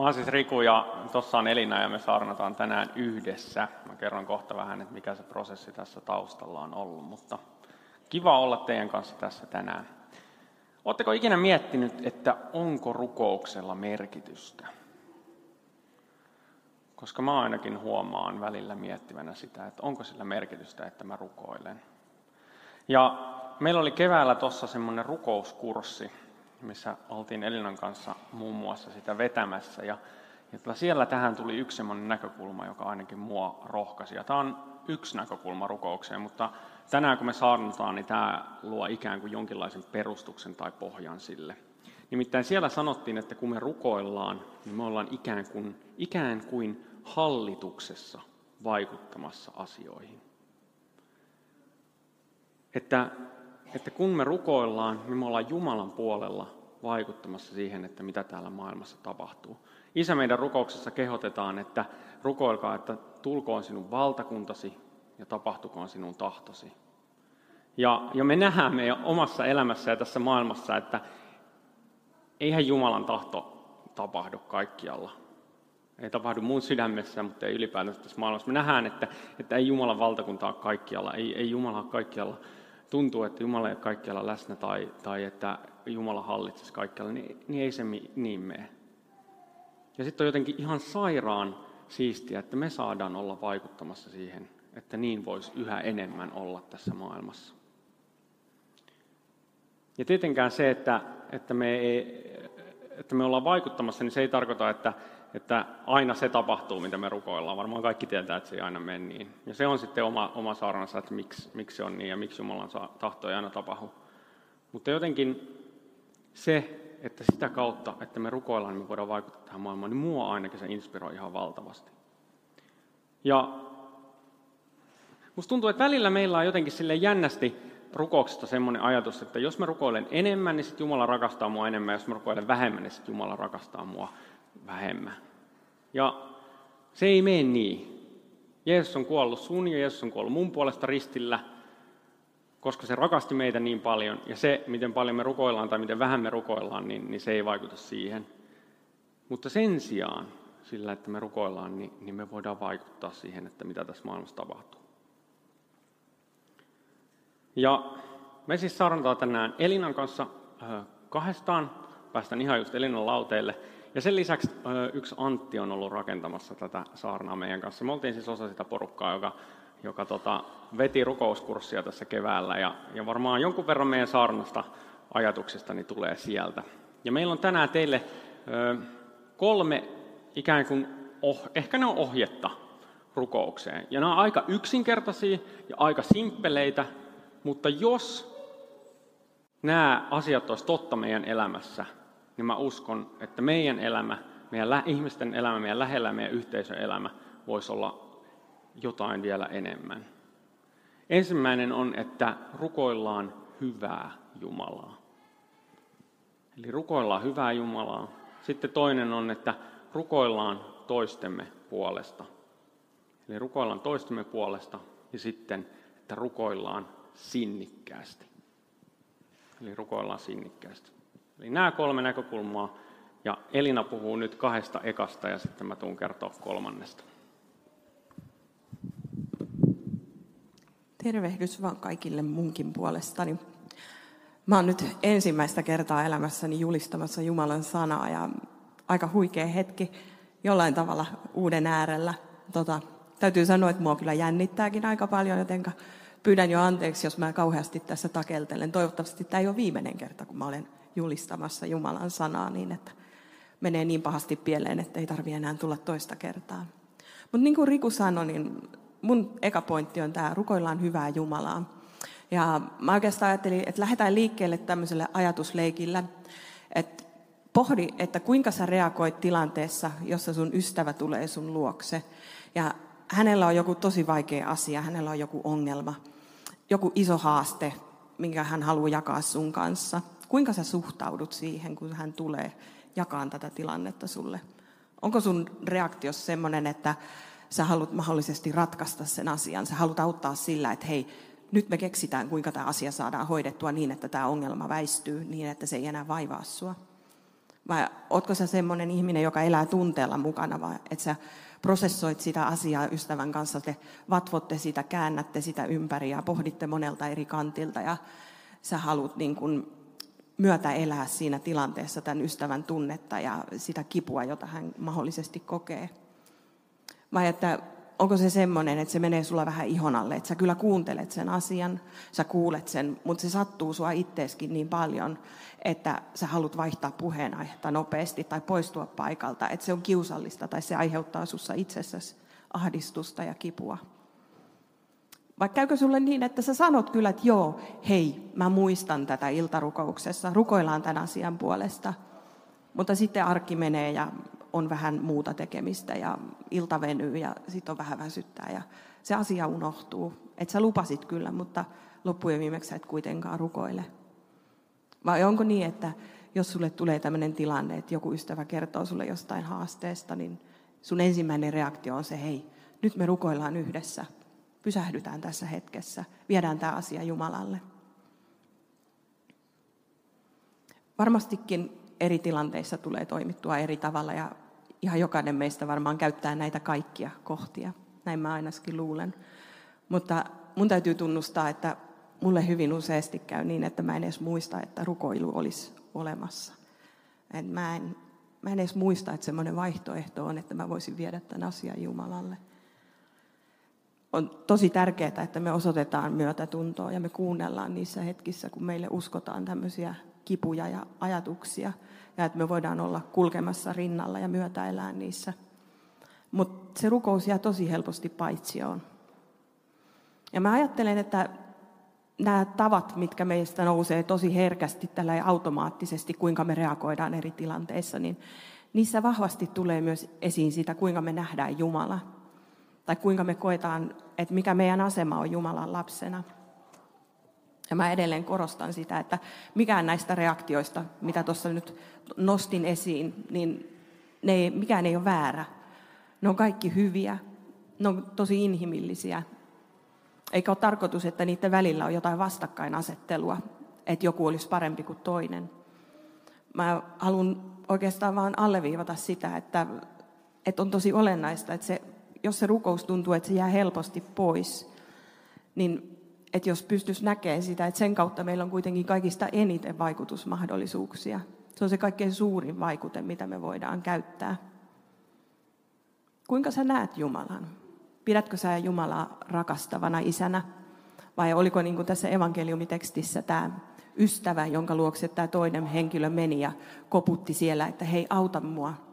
Mä oon siis Riku ja tuossa on Elina ja me saarnataan tänään yhdessä. Mä kerron kohta vähän, että mikä se prosessi tässä taustalla on ollut, mutta kiva olla teidän kanssa tässä tänään. Oletteko ikinä miettinyt, että onko rukouksella merkitystä? Koska mä ainakin huomaan välillä miettivänä sitä, että onko sillä merkitystä, että mä rukoilen. Ja meillä oli keväällä tuossa semmoinen rukouskurssi, missä oltiin Elinan kanssa muun muassa sitä vetämässä. Ja, ja siellä tähän tuli yksi semmoinen näkökulma, joka ainakin mua rohkaisi. Ja tämä on yksi näkökulma rukoukseen, mutta tänään kun me saarnataan, niin tämä luo ikään kuin jonkinlaisen perustuksen tai pohjan sille. Nimittäin siellä sanottiin, että kun me rukoillaan, niin me ollaan ikään kuin, ikään kuin hallituksessa vaikuttamassa asioihin. Että että kun me rukoillaan, niin me ollaan Jumalan puolella vaikuttamassa siihen, että mitä täällä maailmassa tapahtuu. Isä meidän rukouksessa kehotetaan, että rukoilkaa, että tulkoon sinun valtakuntasi ja tapahtukoon sinun tahtosi. Ja, ja me nähdään meidän omassa elämässä ja tässä maailmassa, että eihän Jumalan tahto tapahdu kaikkialla. Ei tapahdu mun sydämessä, mutta ei ylipäätään tässä maailmassa. Me nähdään, että, että ei Jumalan valtakunta ole kaikkialla, ei, ei Jumala ole kaikkialla tuntuu, että Jumala ei ole kaikkialla läsnä tai, tai että Jumala hallitsisi kaikkialla, niin, niin ei se niin mene. Ja sitten on jotenkin ihan sairaan siistiä, että me saadaan olla vaikuttamassa siihen, että niin voisi yhä enemmän olla tässä maailmassa. Ja tietenkään se, että, että, me ei, että me ollaan vaikuttamassa, niin se ei tarkoita, että, että aina se tapahtuu, mitä me rukoillaan. Varmaan kaikki tietää, että se ei aina mene niin. Ja se on sitten oma, oma saarnansa, että miksi, miksi se on niin ja miksi Jumalan tahto ei aina tapahdu. Mutta jotenkin se, että sitä kautta, että me rukoillaan, niin me voidaan vaikuttaa tähän maailmaan, niin mua ainakin se inspiroi ihan valtavasti. Ja musta tuntuu, että välillä meillä on jotenkin sille jännästi rukouksesta semmoinen ajatus, että jos mä rukoilen enemmän, niin sitten Jumala rakastaa mua enemmän, ja jos mä rukoilen vähemmän, niin sitten Jumala rakastaa mua vähemmän. Ja se ei mene niin. Jeesus on kuollut sun ja Jeesus on kuollut mun puolesta ristillä, koska se rakasti meitä niin paljon. Ja se, miten paljon me rukoillaan tai miten vähän me rukoillaan, niin, niin se ei vaikuta siihen. Mutta sen sijaan, sillä että me rukoillaan, niin, niin me voidaan vaikuttaa siihen, että mitä tässä maailmassa tapahtuu. Ja me siis saarnataan tänään Elinan kanssa kahdestaan. Päästään ihan just Elinan lauteille. Ja sen lisäksi yksi Antti on ollut rakentamassa tätä saarnaa meidän kanssa. Me oltiin siis osa sitä porukkaa, joka, joka tota, veti rukouskurssia tässä keväällä. Ja, ja varmaan jonkun verran meidän saarnasta ajatuksistani tulee sieltä. Ja meillä on tänään teille ö, kolme ikään kuin, oh, ehkä ne on ohjetta rukoukseen. Ja nämä on aika yksinkertaisia ja aika simppeleitä, mutta jos nämä asiat olisi totta meidän elämässä, niin mä uskon, että meidän elämä, meidän ihmisten elämä, meidän lähellä meidän yhteisön elämä voisi olla jotain vielä enemmän. Ensimmäinen on, että rukoillaan hyvää Jumalaa. Eli rukoillaan hyvää Jumalaa. Sitten toinen on, että rukoillaan toistemme puolesta. Eli rukoillaan toistemme puolesta ja sitten, että rukoillaan sinnikkäästi. Eli rukoillaan sinnikkäästi. Eli nämä kolme näkökulmaa, ja Elina puhuu nyt kahdesta ekasta, ja sitten mä tuun kertoa kolmannesta. Tervehdys vaan kaikille munkin puolestani. Mä oon nyt ensimmäistä kertaa elämässäni julistamassa Jumalan sanaa ja aika huikea hetki jollain tavalla uuden äärellä. Tota, täytyy sanoa, että mua kyllä jännittääkin aika paljon, joten pyydän jo anteeksi, jos mä kauheasti tässä takeltelen. Toivottavasti tämä ei ole viimeinen kerta, kun mä olen julistamassa Jumalan sanaa niin, että menee niin pahasti pieleen, että ei tarvitse enää tulla toista kertaa. Mutta niin kuin Riku sanoi, niin mun eka pointti on tämä, rukoillaan hyvää Jumalaa. Ja mä oikeastaan ajattelin, että lähdetään liikkeelle tämmöiselle ajatusleikillä, että pohdi, että kuinka sä reagoit tilanteessa, jossa sun ystävä tulee sun luokse. Ja hänellä on joku tosi vaikea asia, hänellä on joku ongelma, joku iso haaste, minkä hän haluaa jakaa sun kanssa. Kuinka sä suhtaudut siihen, kun hän tulee jakaa tätä tilannetta sulle? Onko sun reaktio semmoinen, että sä haluat mahdollisesti ratkaista sen asian? Sä haluat auttaa sillä, että hei, nyt me keksitään, kuinka tämä asia saadaan hoidettua niin, että tämä ongelma väistyy, niin että se ei enää vaivaa sua. Vai ootko sä semmoinen ihminen, joka elää tunteella mukana, vai että sä prosessoit sitä asiaa ystävän kanssa, te vatvotte sitä, käännätte sitä ympäri ja pohditte monelta eri kantilta ja sä haluat niin kuin myötä elää siinä tilanteessa tämän ystävän tunnetta ja sitä kipua, jota hän mahdollisesti kokee. Vai että onko se semmoinen, että se menee sulla vähän ihon alle, että sä kyllä kuuntelet sen asian, sä kuulet sen, mutta se sattuu sua itteeskin niin paljon, että sä haluat vaihtaa puheenaihetta nopeasti tai poistua paikalta, että se on kiusallista tai se aiheuttaa sussa itsessäsi ahdistusta ja kipua. Vaikka käykö sulle niin, että sä sanot kyllä, että joo, hei, mä muistan tätä iltarukouksessa, rukoillaan tämän asian puolesta. Mutta sitten arki menee ja on vähän muuta tekemistä ja ilta venyy ja sitten on vähän väsyttää ja se asia unohtuu. Että sä lupasit kyllä, mutta loppujen viimeksi et kuitenkaan rukoile. Vai onko niin, että jos sulle tulee tämmöinen tilanne, että joku ystävä kertoo sulle jostain haasteesta, niin sun ensimmäinen reaktio on se, hei, nyt me rukoillaan yhdessä. Pysähdytään tässä hetkessä, viedään tämä asia Jumalalle. Varmastikin eri tilanteissa tulee toimittua eri tavalla ja ihan jokainen meistä varmaan käyttää näitä kaikkia kohtia. Näin mä ainakin luulen. Mutta mun täytyy tunnustaa, että mulle hyvin useasti käy niin, että mä en edes muista, että rukoilu olisi olemassa. Et mä, en, mä en edes muista, että semmoinen vaihtoehto on, että mä voisin viedä tämän asian Jumalalle. On tosi tärkeää, että me osoitetaan myötätuntoa ja me kuunnellaan niissä hetkissä, kun meille uskotaan tämmöisiä kipuja ja ajatuksia – ja että me voidaan olla kulkemassa rinnalla ja myötäelää niissä. Mutta se rukous jää tosi helposti paitsioon. Ja mä ajattelen, että nämä tavat, mitkä meistä nousee tosi herkästi tällä automaattisesti, kuinka me reagoidaan eri tilanteissa, niin niissä vahvasti tulee myös esiin sitä, kuinka me nähdään Jumala. Tai kuinka me koetaan, että mikä meidän asema on Jumalan lapsena. Ja mä edelleen korostan sitä, että mikään näistä reaktioista, mitä tuossa nyt nostin esiin, niin ne ei, mikään ei ole väärä. Ne on kaikki hyviä, ne on tosi inhimillisiä. Eikä ole tarkoitus, että niiden välillä on jotain vastakkainasettelua, että joku olisi parempi kuin toinen. Mä haluan oikeastaan vaan alleviivata sitä, että, että on tosi olennaista, että se, jos se rukous tuntuu, että se jää helposti pois, niin että jos pystyisi näkemään sitä, että sen kautta meillä on kuitenkin kaikista eniten vaikutusmahdollisuuksia. Se on se kaikkein suurin vaikute, mitä me voidaan käyttää. Kuinka sä näet Jumalan? Pidätkö sä Jumalaa rakastavana isänä? Vai oliko niin kuin tässä evankeliumitekstissä tämä ystävä, jonka luokse tämä toinen henkilö meni ja koputti siellä, että hei, auta mua.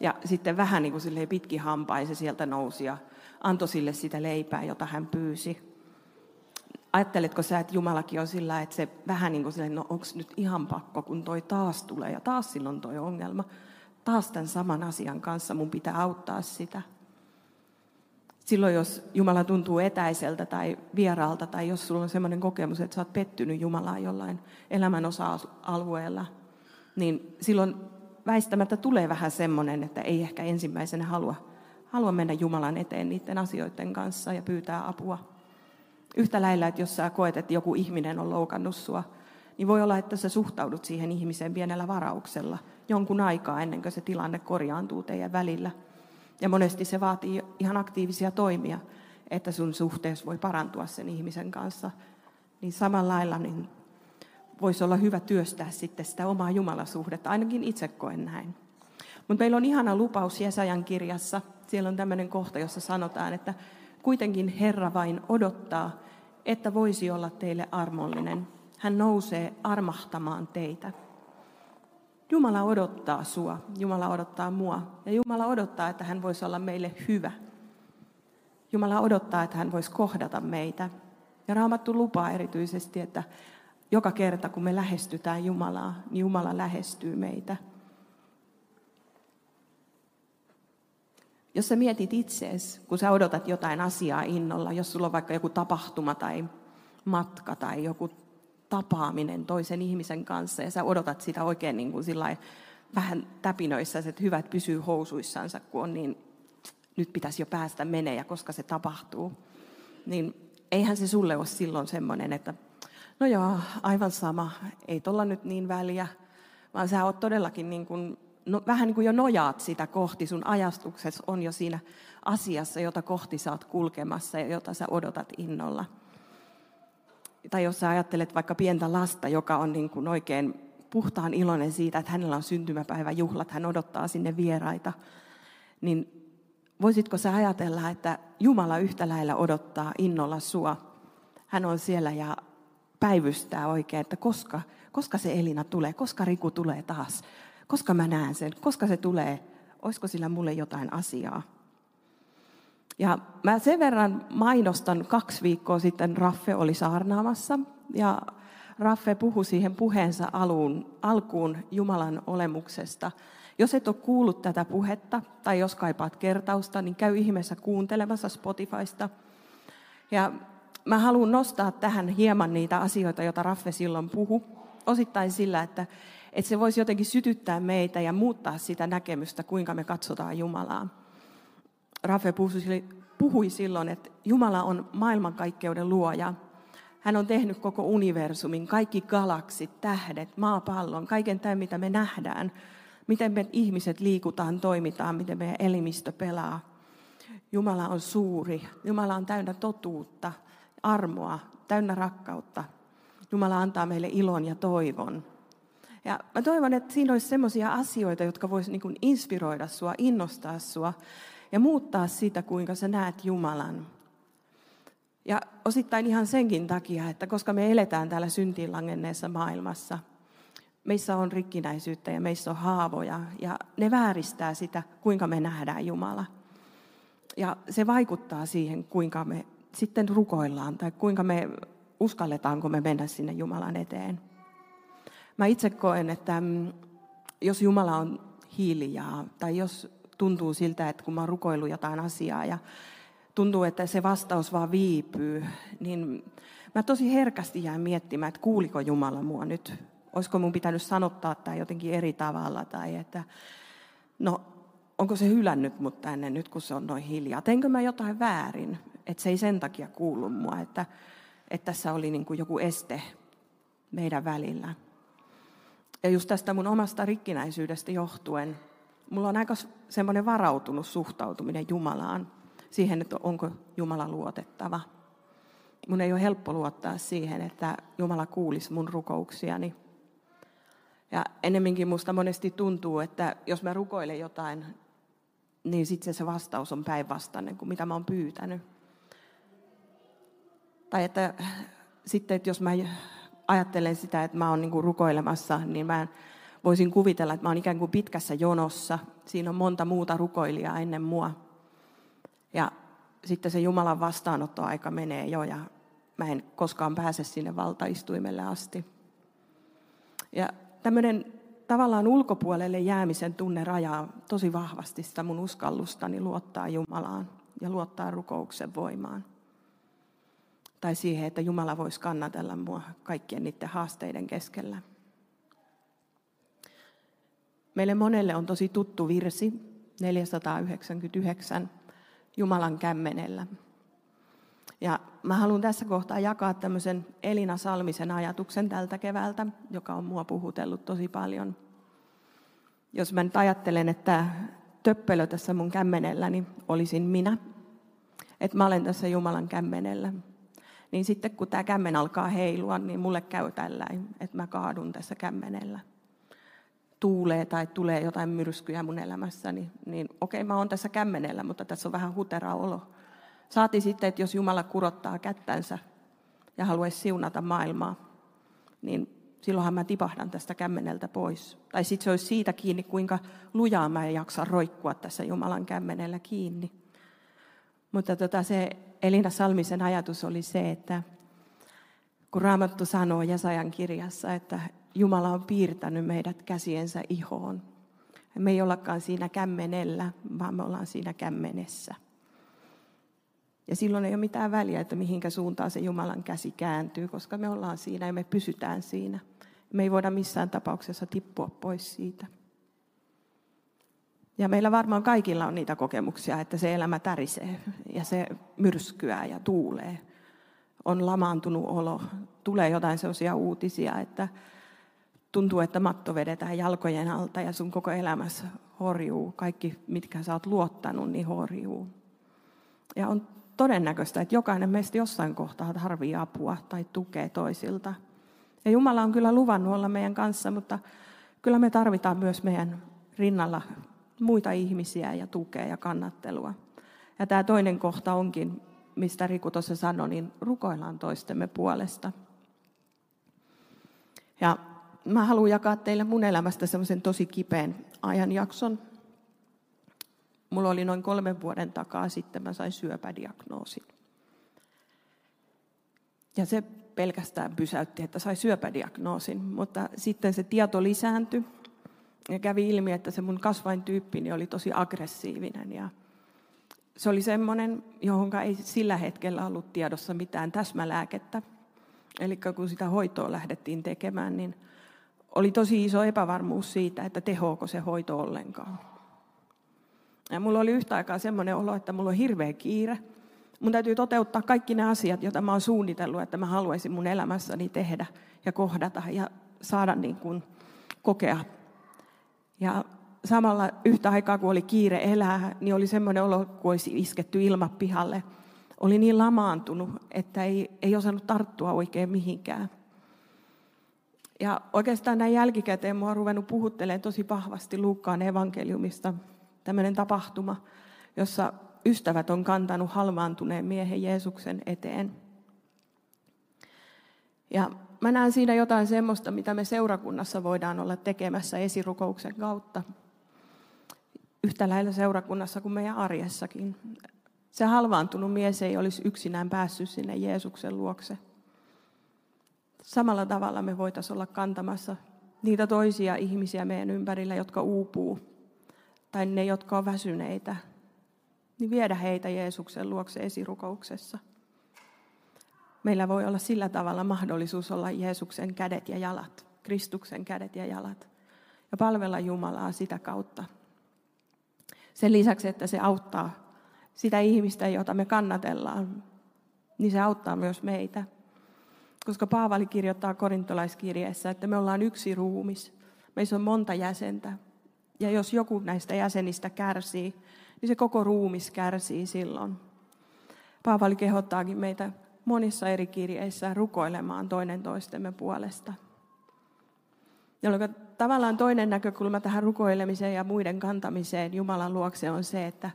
Ja sitten vähän niin kuin pitki hampain se sieltä nousi ja antoi sille sitä leipää, jota hän pyysi. Ajatteletko sä, että Jumalakin on sillä, että se vähän niin kuin silleen, no onko nyt ihan pakko, kun toi taas tulee ja taas silloin toi ongelma. Taas tämän saman asian kanssa mun pitää auttaa sitä. Silloin jos Jumala tuntuu etäiseltä tai vieraalta tai jos sulla on sellainen kokemus, että sä oot pettynyt Jumalaan jollain elämän osa-alueella, niin silloin väistämättä tulee vähän semmoinen, että ei ehkä ensimmäisenä halua, halua mennä Jumalan eteen niiden asioiden kanssa ja pyytää apua. Yhtä lailla, että jos sä koet, että joku ihminen on loukannut sua, niin voi olla, että sä suhtaudut siihen ihmiseen pienellä varauksella jonkun aikaa ennen kuin se tilanne korjaantuu teidän välillä. Ja monesti se vaatii ihan aktiivisia toimia, että sun suhteessa voi parantua sen ihmisen kanssa. Niin samalla lailla niin voisi olla hyvä työstää sitten sitä omaa Jumalasuhdetta, ainakin itse koen näin. Mutta meillä on ihana lupaus Jesajan kirjassa. Siellä on tämmöinen kohta, jossa sanotaan, että Kuitenkin Herra vain odottaa, että voisi olla teille armollinen. Hän nousee armahtamaan teitä. Jumala odottaa sua, Jumala odottaa mua ja Jumala odottaa, että hän voisi olla meille hyvä. Jumala odottaa, että hän voisi kohdata meitä. Ja Raamattu lupaa erityisesti, että joka kerta kun me lähestytään Jumalaa, niin Jumala lähestyy meitä. Jos sä mietit itseesi, kun sä odotat jotain asiaa innolla, jos sulla on vaikka joku tapahtuma tai matka tai joku tapaaminen toisen ihmisen kanssa ja sä odotat sitä oikein niin kuin sillai, vähän täpinöissä, että hyvät pysyy housuissansa, kun on niin, nyt pitäisi jo päästä menee ja koska se tapahtuu. Niin eihän se sulle ole silloin semmoinen, että no joo, aivan sama, ei tuolla nyt niin väliä, vaan sä oot todellakin niin kuin no, vähän niin kuin jo nojaat sitä kohti, sun ajastuksessa on jo siinä asiassa, jota kohti sä oot kulkemassa ja jota sä odotat innolla. Tai jos sä ajattelet vaikka pientä lasta, joka on niin kuin oikein puhtaan iloinen siitä, että hänellä on syntymäpäiväjuhlat, hän odottaa sinne vieraita, niin voisitko sä ajatella, että Jumala yhtä lailla odottaa innolla sua? Hän on siellä ja päivystää oikein, että koska, koska se Elina tulee, koska Riku tulee taas, koska mä näen sen, koska se tulee, olisiko sillä mulle jotain asiaa. Ja mä sen verran mainostan, kaksi viikkoa sitten Raffe oli saarnaamassa ja Raffe puhui siihen puheensa alun, alkuun Jumalan olemuksesta. Jos et ole kuullut tätä puhetta tai jos kaipaat kertausta, niin käy ihmeessä kuuntelemassa Spotifysta. Ja mä haluan nostaa tähän hieman niitä asioita, joita Raffe silloin puhui. Osittain sillä, että, että se voisi jotenkin sytyttää meitä ja muuttaa sitä näkemystä, kuinka me katsotaan Jumalaa. Raffe puhui silloin, että Jumala on maailmankaikkeuden luoja. Hän on tehnyt koko universumin, kaikki galaksit, tähdet, maapallon, kaiken tämän, mitä me nähdään. Miten me ihmiset liikutaan, toimitaan, miten meidän elimistö pelaa. Jumala on suuri. Jumala on täynnä totuutta, armoa, täynnä rakkautta. Jumala antaa meille ilon ja toivon. Ja mä toivon, että siinä olisi sellaisia asioita, jotka voisivat niin inspiroida sua, innostaa sua ja muuttaa sitä, kuinka sä näet Jumalan. Ja osittain ihan senkin takia, että koska me eletään täällä syntiin langenneessa maailmassa, meissä on rikkinäisyyttä ja meissä on haavoja, ja ne vääristää sitä, kuinka me nähdään Jumala. Ja se vaikuttaa siihen, kuinka me sitten rukoillaan, tai kuinka me uskalletaanko me mennä sinne Jumalan eteen. Mä itse koen, että mm, jos Jumala on hiljaa, tai jos tuntuu siltä, että kun mä oon jotain asiaa ja tuntuu, että se vastaus vaan viipyy, niin mä tosi herkästi jään miettimään, että kuuliko Jumala mua nyt. Olisiko mun pitänyt sanottaa tämä jotenkin eri tavalla tai että no onko se hylännyt mut tänne nyt, kun se on noin hiljaa. Teinkö mä jotain väärin, että se ei sen takia kuulu mua, että, että tässä oli niin kuin joku este meidän välillä. Ja just tästä mun omasta rikkinäisyydestä johtuen, mulla on aika semmoinen varautunut suhtautuminen Jumalaan, siihen, että onko Jumala luotettava. Mun ei ole helppo luottaa siihen, että Jumala kuulisi mun rukouksiani. Ja ennemminkin musta monesti tuntuu, että jos mä rukoilen jotain, niin sitten se vastaus on päinvastainen kuin mitä mä oon pyytänyt. Tai että sitten, että jos mä ajattelen sitä, että mä oon niin rukoilemassa, niin mä voisin kuvitella, että mä oon ikään kuin pitkässä jonossa. Siinä on monta muuta rukoilijaa ennen mua. Ja sitten se Jumalan vastaanottoaika menee jo ja mä en koskaan pääse sinne valtaistuimelle asti. Ja tämmöinen tavallaan ulkopuolelle jäämisen tunne rajaa tosi vahvasti sitä mun uskallustani luottaa Jumalaan ja luottaa rukouksen voimaan. Tai siihen, että Jumala voisi kannatella mua kaikkien niiden haasteiden keskellä. Meille monelle on tosi tuttu virsi 499 Jumalan kämmenellä. Ja mä haluan tässä kohtaa jakaa tämmöisen Elina Salmisen ajatuksen tältä keväältä, joka on mua puhutellut tosi paljon. Jos mä nyt ajattelen, että töppelö tässä mun kämmenelläni olisin minä, että mä olen tässä Jumalan kämmenellä, niin sitten kun tämä kämmen alkaa heilua, niin mulle käy tällainen, että mä kaadun tässä kämmenellä tuulee tai tulee jotain myrskyjä mun elämässäni, niin, niin okei, mä oon tässä kämmenellä, mutta tässä on vähän hutera olo. Saati sitten, että jos Jumala kurottaa kättänsä ja haluaisi siunata maailmaa, niin silloinhan mä tipahdan tästä kämmeneltä pois. Tai sitten se olisi siitä kiinni, kuinka lujaa mä en jaksa roikkua tässä Jumalan kämmenellä kiinni. Mutta tota, se Elina Salmisen ajatus oli se, että kun Raamattu sanoo Jesajan kirjassa, että Jumala on piirtänyt meidät käsiensä ihoon. Me ei ollakaan siinä kämmenellä, vaan me ollaan siinä kämmenessä. Ja silloin ei ole mitään väliä, että mihinkä suuntaan se Jumalan käsi kääntyy, koska me ollaan siinä ja me pysytään siinä. Me ei voida missään tapauksessa tippua pois siitä. Ja meillä varmaan kaikilla on niitä kokemuksia, että se elämä tärisee ja se myrskyää ja tuulee. On lamaantunut olo, tulee jotain sellaisia uutisia, että tuntuu, että matto vedetään jalkojen alta ja sun koko elämässä horjuu. Kaikki, mitkä sä oot luottanut, niin horjuu. Ja on todennäköistä, että jokainen meistä jossain kohtaa tarvii apua tai tukea toisilta. Ja Jumala on kyllä luvannut olla meidän kanssa, mutta kyllä me tarvitaan myös meidän rinnalla muita ihmisiä ja tukea ja kannattelua. Ja tämä toinen kohta onkin, mistä Riku tuossa sanoi, niin rukoillaan toistemme puolesta. Ja mä haluan jakaa teille mun elämästä semmoisen tosi kipeän ajanjakson. Mulla oli noin kolmen vuoden takaa sitten, mä sain syöpädiagnoosin. Ja se pelkästään pysäytti, että sai syöpädiagnoosin, mutta sitten se tieto lisääntyi ja kävi ilmi, että se mun kasvaintyyppini oli tosi aggressiivinen ja se oli semmoinen, johon ei sillä hetkellä ollut tiedossa mitään täsmälääkettä. Eli kun sitä hoitoa lähdettiin tekemään, niin oli tosi iso epävarmuus siitä, että tehoako se hoito ollenkaan. Ja mulla oli yhtä aikaa semmoinen olo, että mulla on hirveä kiire. Mun täytyy toteuttaa kaikki ne asiat, joita mä oon suunnitellut, että mä haluaisin mun elämässäni tehdä ja kohdata ja saada niin kuin kokea. Ja samalla yhtä aikaa, kun oli kiire elää, niin oli semmoinen olo, kun olisi isketty ilma pihalle. Oli niin lamaantunut, että ei, ei osannut tarttua oikein mihinkään. Ja oikeastaan näin jälkikäteen mua on ruvennut puhuttelemaan tosi vahvasti Luukkaan evankeliumista tämmöinen tapahtuma, jossa ystävät on kantanut halvaantuneen miehen Jeesuksen eteen. Ja mä näen siinä jotain semmoista, mitä me seurakunnassa voidaan olla tekemässä esirukouksen kautta. Yhtä lailla seurakunnassa kuin meidän arjessakin. Se halvaantunut mies ei olisi yksinään päässyt sinne Jeesuksen luokse. Samalla tavalla me voitaisiin olla kantamassa niitä toisia ihmisiä meidän ympärillä, jotka uupuu, tai ne, jotka on väsyneitä, niin viedä heitä Jeesuksen luokse esirukouksessa. Meillä voi olla sillä tavalla mahdollisuus olla Jeesuksen kädet ja jalat, Kristuksen kädet ja jalat, ja palvella Jumalaa sitä kautta. Sen lisäksi, että se auttaa sitä ihmistä, jota me kannatellaan, niin se auttaa myös meitä. Koska Paavali kirjoittaa korintolaiskirjeessä, että me ollaan yksi ruumis. Meissä on monta jäsentä. Ja jos joku näistä jäsenistä kärsii, niin se koko ruumis kärsii silloin. Paavali kehottaakin meitä monissa eri kirjeissä rukoilemaan toinen toistemme puolesta. Jolloin tavallaan toinen näkökulma tähän rukoilemiseen ja muiden kantamiseen Jumalan luokse on se, että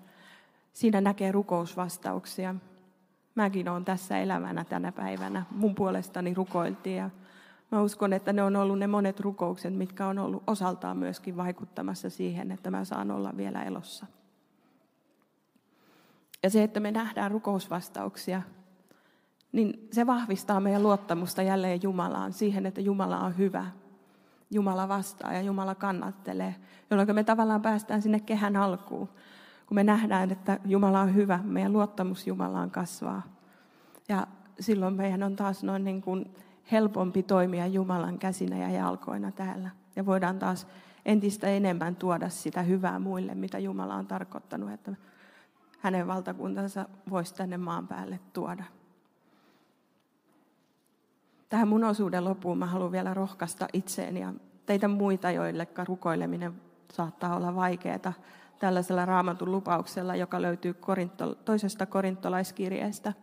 siinä näkee rukousvastauksia. Mäkin olen tässä elävänä tänä päivänä. Mun puolestani rukoiltiin ja mä uskon, että ne on ollut ne monet rukoukset, mitkä on ollut osaltaan myöskin vaikuttamassa siihen, että mä saan olla vielä elossa. Ja se, että me nähdään rukousvastauksia, niin se vahvistaa meidän luottamusta jälleen Jumalaan, siihen, että Jumala on hyvä. Jumala vastaa ja Jumala kannattelee, jolloin me tavallaan päästään sinne kehän alkuun kun me nähdään, että Jumala on hyvä, meidän luottamus Jumalaan kasvaa. Ja silloin meidän on taas noin niin kuin helpompi toimia Jumalan käsinä ja jalkoina täällä. Ja voidaan taas entistä enemmän tuoda sitä hyvää muille, mitä Jumala on tarkoittanut, että hänen valtakuntansa voisi tänne maan päälle tuoda. Tähän mun osuuden loppuun mä haluan vielä rohkaista itseeni ja teitä muita, joille rukoileminen saattaa olla vaikeaa tällaisella raamatun lupauksella, joka löytyy korinto, toisesta korintolaiskirjeestä.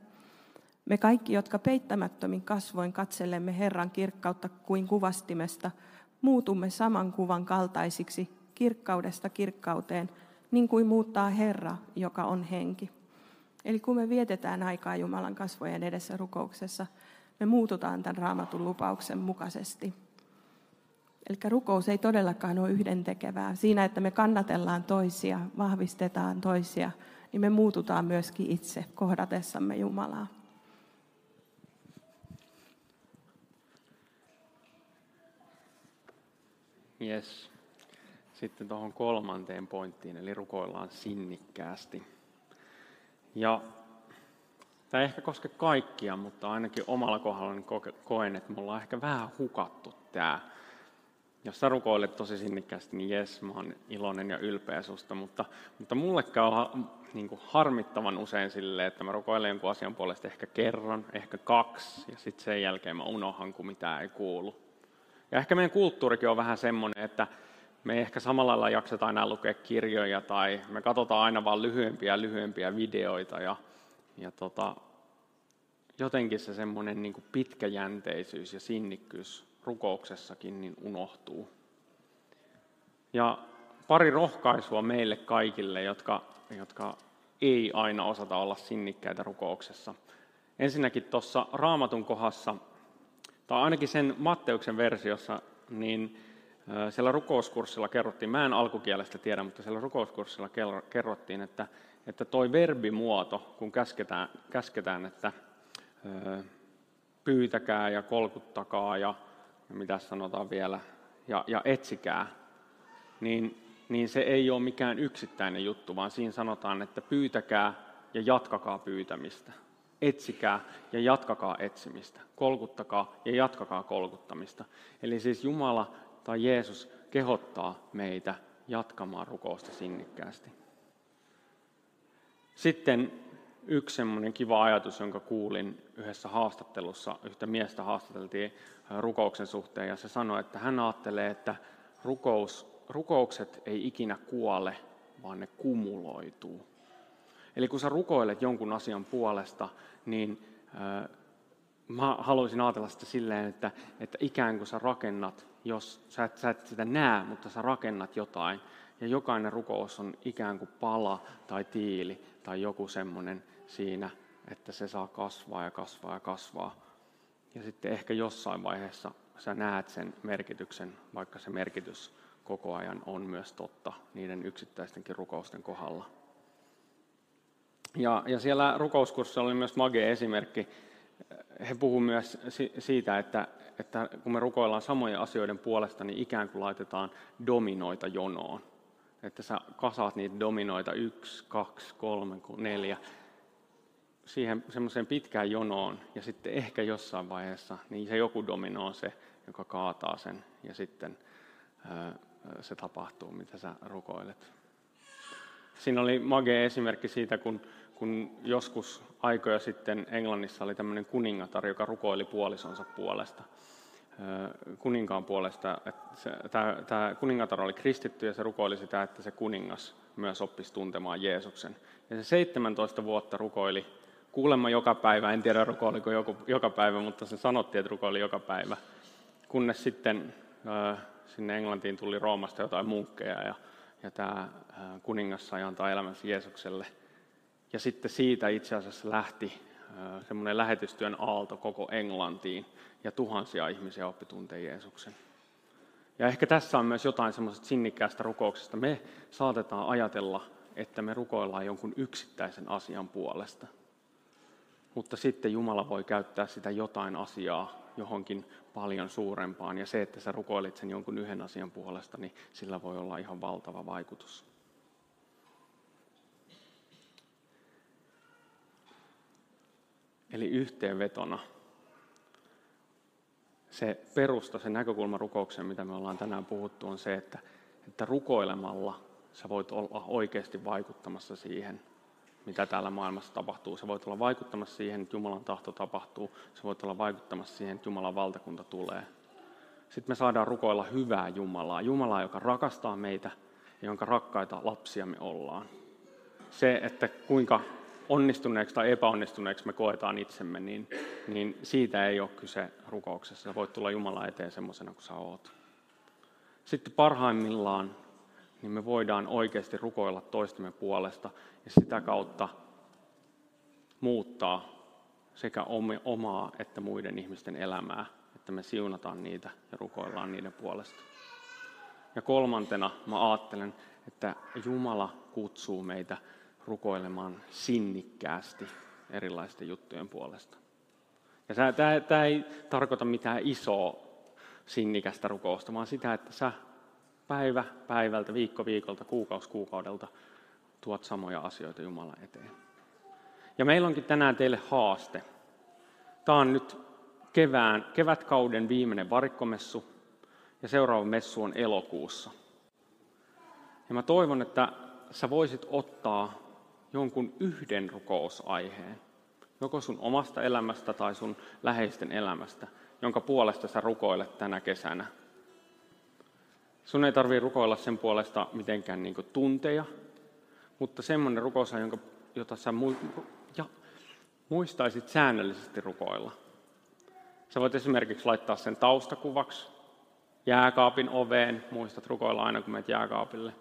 Me kaikki, jotka peittämättömin kasvoin katselemme Herran kirkkautta kuin kuvastimesta, muutumme saman kuvan kaltaisiksi kirkkaudesta kirkkauteen, niin kuin muuttaa Herra, joka on henki. Eli kun me vietetään aikaa Jumalan kasvojen edessä rukouksessa, me muututaan tämän raamatun lupauksen mukaisesti. Eli rukous ei todellakaan ole yhdentekevää. Siinä, että me kannatellaan toisia, vahvistetaan toisia, niin me muututaan myöskin itse kohdatessamme Jumalaa. Yes. Sitten tuohon kolmanteen pointtiin, eli rukoillaan sinnikkäästi. Ja tämä ei ehkä koske kaikkia, mutta ainakin omalla kohdallani koen, että me ollaan ehkä vähän hukattu tämä jos sä rukoilet tosi sinnikkäästi, niin jes, mä oon iloinen ja ylpeä susta, mutta, mutta mulle käy niin kuin harmittavan usein silleen, että mä rukoilen jonkun asian puolesta ehkä kerran, ehkä kaksi, ja sitten sen jälkeen mä unohan, kun mitään ei kuulu. Ja ehkä meidän kulttuurikin on vähän semmoinen, että me ei ehkä samalla lailla jakseta aina lukea kirjoja tai me katsotaan aina vain lyhyempiä ja lyhyempiä videoita ja, ja tota, jotenkin se semmoinen niin pitkäjänteisyys ja sinnikkyys rukouksessakin niin unohtuu. Ja pari rohkaisua meille kaikille, jotka, jotka ei aina osata olla sinnikkäitä rukouksessa. Ensinnäkin tuossa raamatun kohdassa, tai ainakin sen Matteuksen versiossa, niin siellä rukouskurssilla kerrottiin, mä en alkukielestä tiedä, mutta siellä rukouskurssilla kerrottiin, että, että toi verbimuoto, kun käsketään, käsketään että pyytäkää ja kolkuttakaa ja, ja mitä sanotaan vielä, ja, ja etsikää, niin, niin se ei ole mikään yksittäinen juttu, vaan siinä sanotaan, että pyytäkää ja jatkakaa pyytämistä. Etsikää ja jatkakaa etsimistä. Kolkuttakaa ja jatkakaa kolkuttamista. Eli siis Jumala tai Jeesus kehottaa meitä jatkamaan rukousta sinnikkäästi. Sitten yksi semmoinen kiva ajatus, jonka kuulin yhdessä haastattelussa, yhtä miestä haastateltiin rukouksen suhteen, ja se sanoi, että hän ajattelee, että rukous, rukoukset ei ikinä kuole, vaan ne kumuloituu. Eli kun sä rukoilet jonkun asian puolesta, niin äh, mä haluaisin ajatella sitä silleen, että, että ikään kuin sä rakennat, jos sä et, sä et sitä näe, mutta sä rakennat jotain, ja jokainen rukous on ikään kuin pala tai tiili tai joku semmoinen siinä, että se saa kasvaa ja kasvaa ja kasvaa. Ja sitten ehkä jossain vaiheessa sä näet sen merkityksen, vaikka se merkitys koko ajan on myös totta niiden yksittäistenkin rukousten kohdalla. Ja, ja siellä rukouskurssilla oli myös mage esimerkki. He puhuivat myös siitä, että, että kun me rukoillaan samojen asioiden puolesta, niin ikään kuin laitetaan dominoita jonoon. Että sä kasaat niitä dominoita yksi, kaksi, kolme, neljä siihen semmoiseen pitkään jonoon. Ja sitten ehkä jossain vaiheessa niin se joku domino on se, joka kaataa sen. Ja sitten se tapahtuu, mitä sä rukoilet. Siinä oli mage esimerkki siitä, kun, kun joskus aikoja sitten Englannissa oli tämmöinen kuningatar, joka rukoili puolisonsa puolesta kuninkaan puolesta. Tämä, tämä kuningatar oli kristitty ja se rukoili sitä, että se kuningas myös oppisi tuntemaan Jeesuksen. Ja se 17 vuotta rukoili kuulemma joka päivä, en tiedä rukoiliko joku, joka päivä, mutta se sanottiin, että rukoili joka päivä. Kunnes sitten sinne Englantiin tuli Roomasta jotain munkkeja ja, ja tämä kuningas sai antaa elämänsä Jeesukselle. Ja sitten siitä itse asiassa lähti äh, semmoinen lähetystyön aalto koko Englantiin ja tuhansia ihmisiä oppi tuntee Jeesuksen. Ja ehkä tässä on myös jotain semmoisesta sinnikkäästä rukouksesta. Me saatetaan ajatella, että me rukoillaan jonkun yksittäisen asian puolesta – mutta sitten Jumala voi käyttää sitä jotain asiaa johonkin paljon suurempaan. Ja se, että sä rukoilit sen jonkun yhden asian puolesta, niin sillä voi olla ihan valtava vaikutus. Eli yhteenvetona se perusta, se näkökulma rukoukseen, mitä me ollaan tänään puhuttu, on se, että, että rukoilemalla sä voit olla oikeasti vaikuttamassa siihen – mitä täällä maailmassa tapahtuu. Se voit olla vaikuttamassa siihen, että Jumalan tahto tapahtuu. Se voit olla vaikuttamassa siihen, että Jumalan valtakunta tulee. Sitten me saadaan rukoilla hyvää Jumalaa. Jumalaa, joka rakastaa meitä ja jonka rakkaita lapsia me ollaan. Se, että kuinka onnistuneeksi tai epäonnistuneeksi me koetaan itsemme, niin, niin siitä ei ole kyse rukouksessa. Sä voit tulla Jumala eteen semmoisena kuin sä oot. Sitten parhaimmillaan niin me voidaan oikeasti rukoilla toistemme puolesta ja sitä kautta muuttaa sekä omaa että muiden ihmisten elämää, että me siunataan niitä ja rukoillaan niiden puolesta. Ja kolmantena mä ajattelen, että Jumala kutsuu meitä rukoilemaan sinnikkäästi erilaisten juttujen puolesta. Ja tämä ei tarkoita mitään isoa sinnikästä rukousta, vaan sitä, että sä päivä päivältä, viikko viikolta, kuukausi kuukaudelta tuot samoja asioita Jumalan eteen. Ja meillä onkin tänään teille haaste. Tämä on nyt kevään, kevätkauden viimeinen varikkomessu ja seuraava messu on elokuussa. Ja mä toivon, että sä voisit ottaa jonkun yhden rukousaiheen, joko sun omasta elämästä tai sun läheisten elämästä, jonka puolesta sä rukoilet tänä kesänä – Sun ei tarvitse rukoilla sen puolesta mitenkään niin tunteja, mutta semmoinen rukous, jonka, jota sä ja muistaisit säännöllisesti rukoilla. Sä voit esimerkiksi laittaa sen taustakuvaksi jääkaapin oveen. Muistat rukoilla aina, kun menet jääkaapille.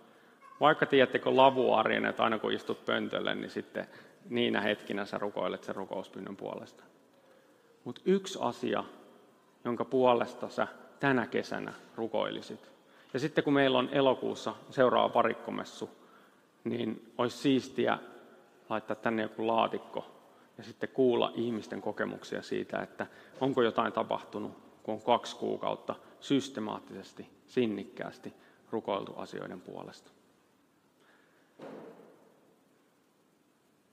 Vaikka tiedättekö lavuarien, että aina kun istut pöntölle, niin sitten niinä hetkinä sä rukoilet sen rukouspyynnön puolesta. Mutta yksi asia, jonka puolesta sä tänä kesänä rukoilisit. Ja sitten kun meillä on elokuussa seuraava parikkomessu, niin olisi siistiä laittaa tänne joku laatikko ja sitten kuulla ihmisten kokemuksia siitä, että onko jotain tapahtunut, kun on kaksi kuukautta systemaattisesti, sinnikkäästi rukoiltu asioiden puolesta.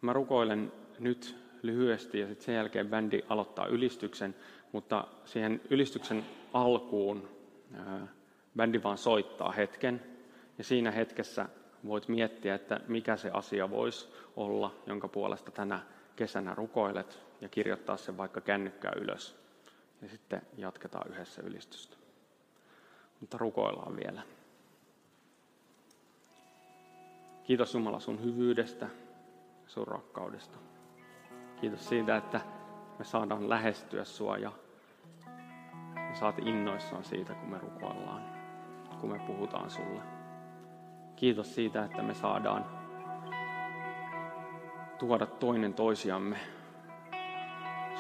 Mä rukoilen nyt lyhyesti ja sitten sen jälkeen bändi aloittaa ylistyksen, mutta siihen ylistyksen alkuun bändi vaan soittaa hetken ja siinä hetkessä voit miettiä, että mikä se asia voisi olla, jonka puolesta tänä kesänä rukoilet ja kirjoittaa sen vaikka kännykkää ylös. Ja sitten jatketaan yhdessä ylistystä. Mutta rukoillaan vielä. Kiitos Jumala sun hyvyydestä, sun rakkaudesta. Kiitos siitä, että me saadaan lähestyä sua ja me saat innoissaan siitä, kun me rukoillaan, kun me puhutaan sulle. Kiitos siitä, että me saadaan tuoda toinen toisiamme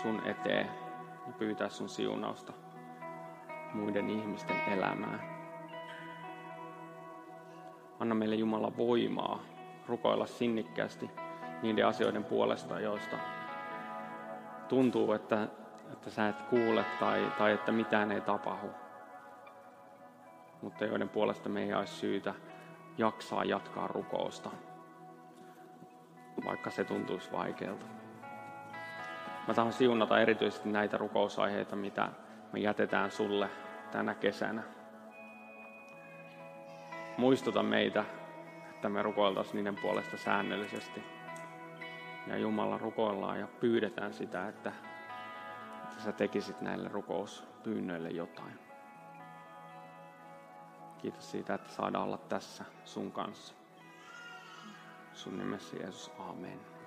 sun eteen ja pyytää sun siunausta muiden ihmisten elämään. Anna meille Jumala voimaa rukoilla sinnikkäästi niiden asioiden puolesta, joista tuntuu, että, että sä et kuule tai, tai että mitään ei tapahdu. Mutta joiden puolesta me ei olisi syytä jaksaa jatkaa rukousta, vaikka se tuntuisi vaikealta. Mä tahan siunata erityisesti näitä rukousaiheita, mitä me jätetään sulle tänä kesänä. Muistuta meitä, että me rukoiltaisiin niiden puolesta säännöllisesti. Ja Jumala rukoillaan ja pyydetään sitä, että, sä tekisit näille rukouspyynnöille jotain. Kiitos siitä, että saadaan olla tässä sun kanssa. Sun nimessä Jeesus, amen.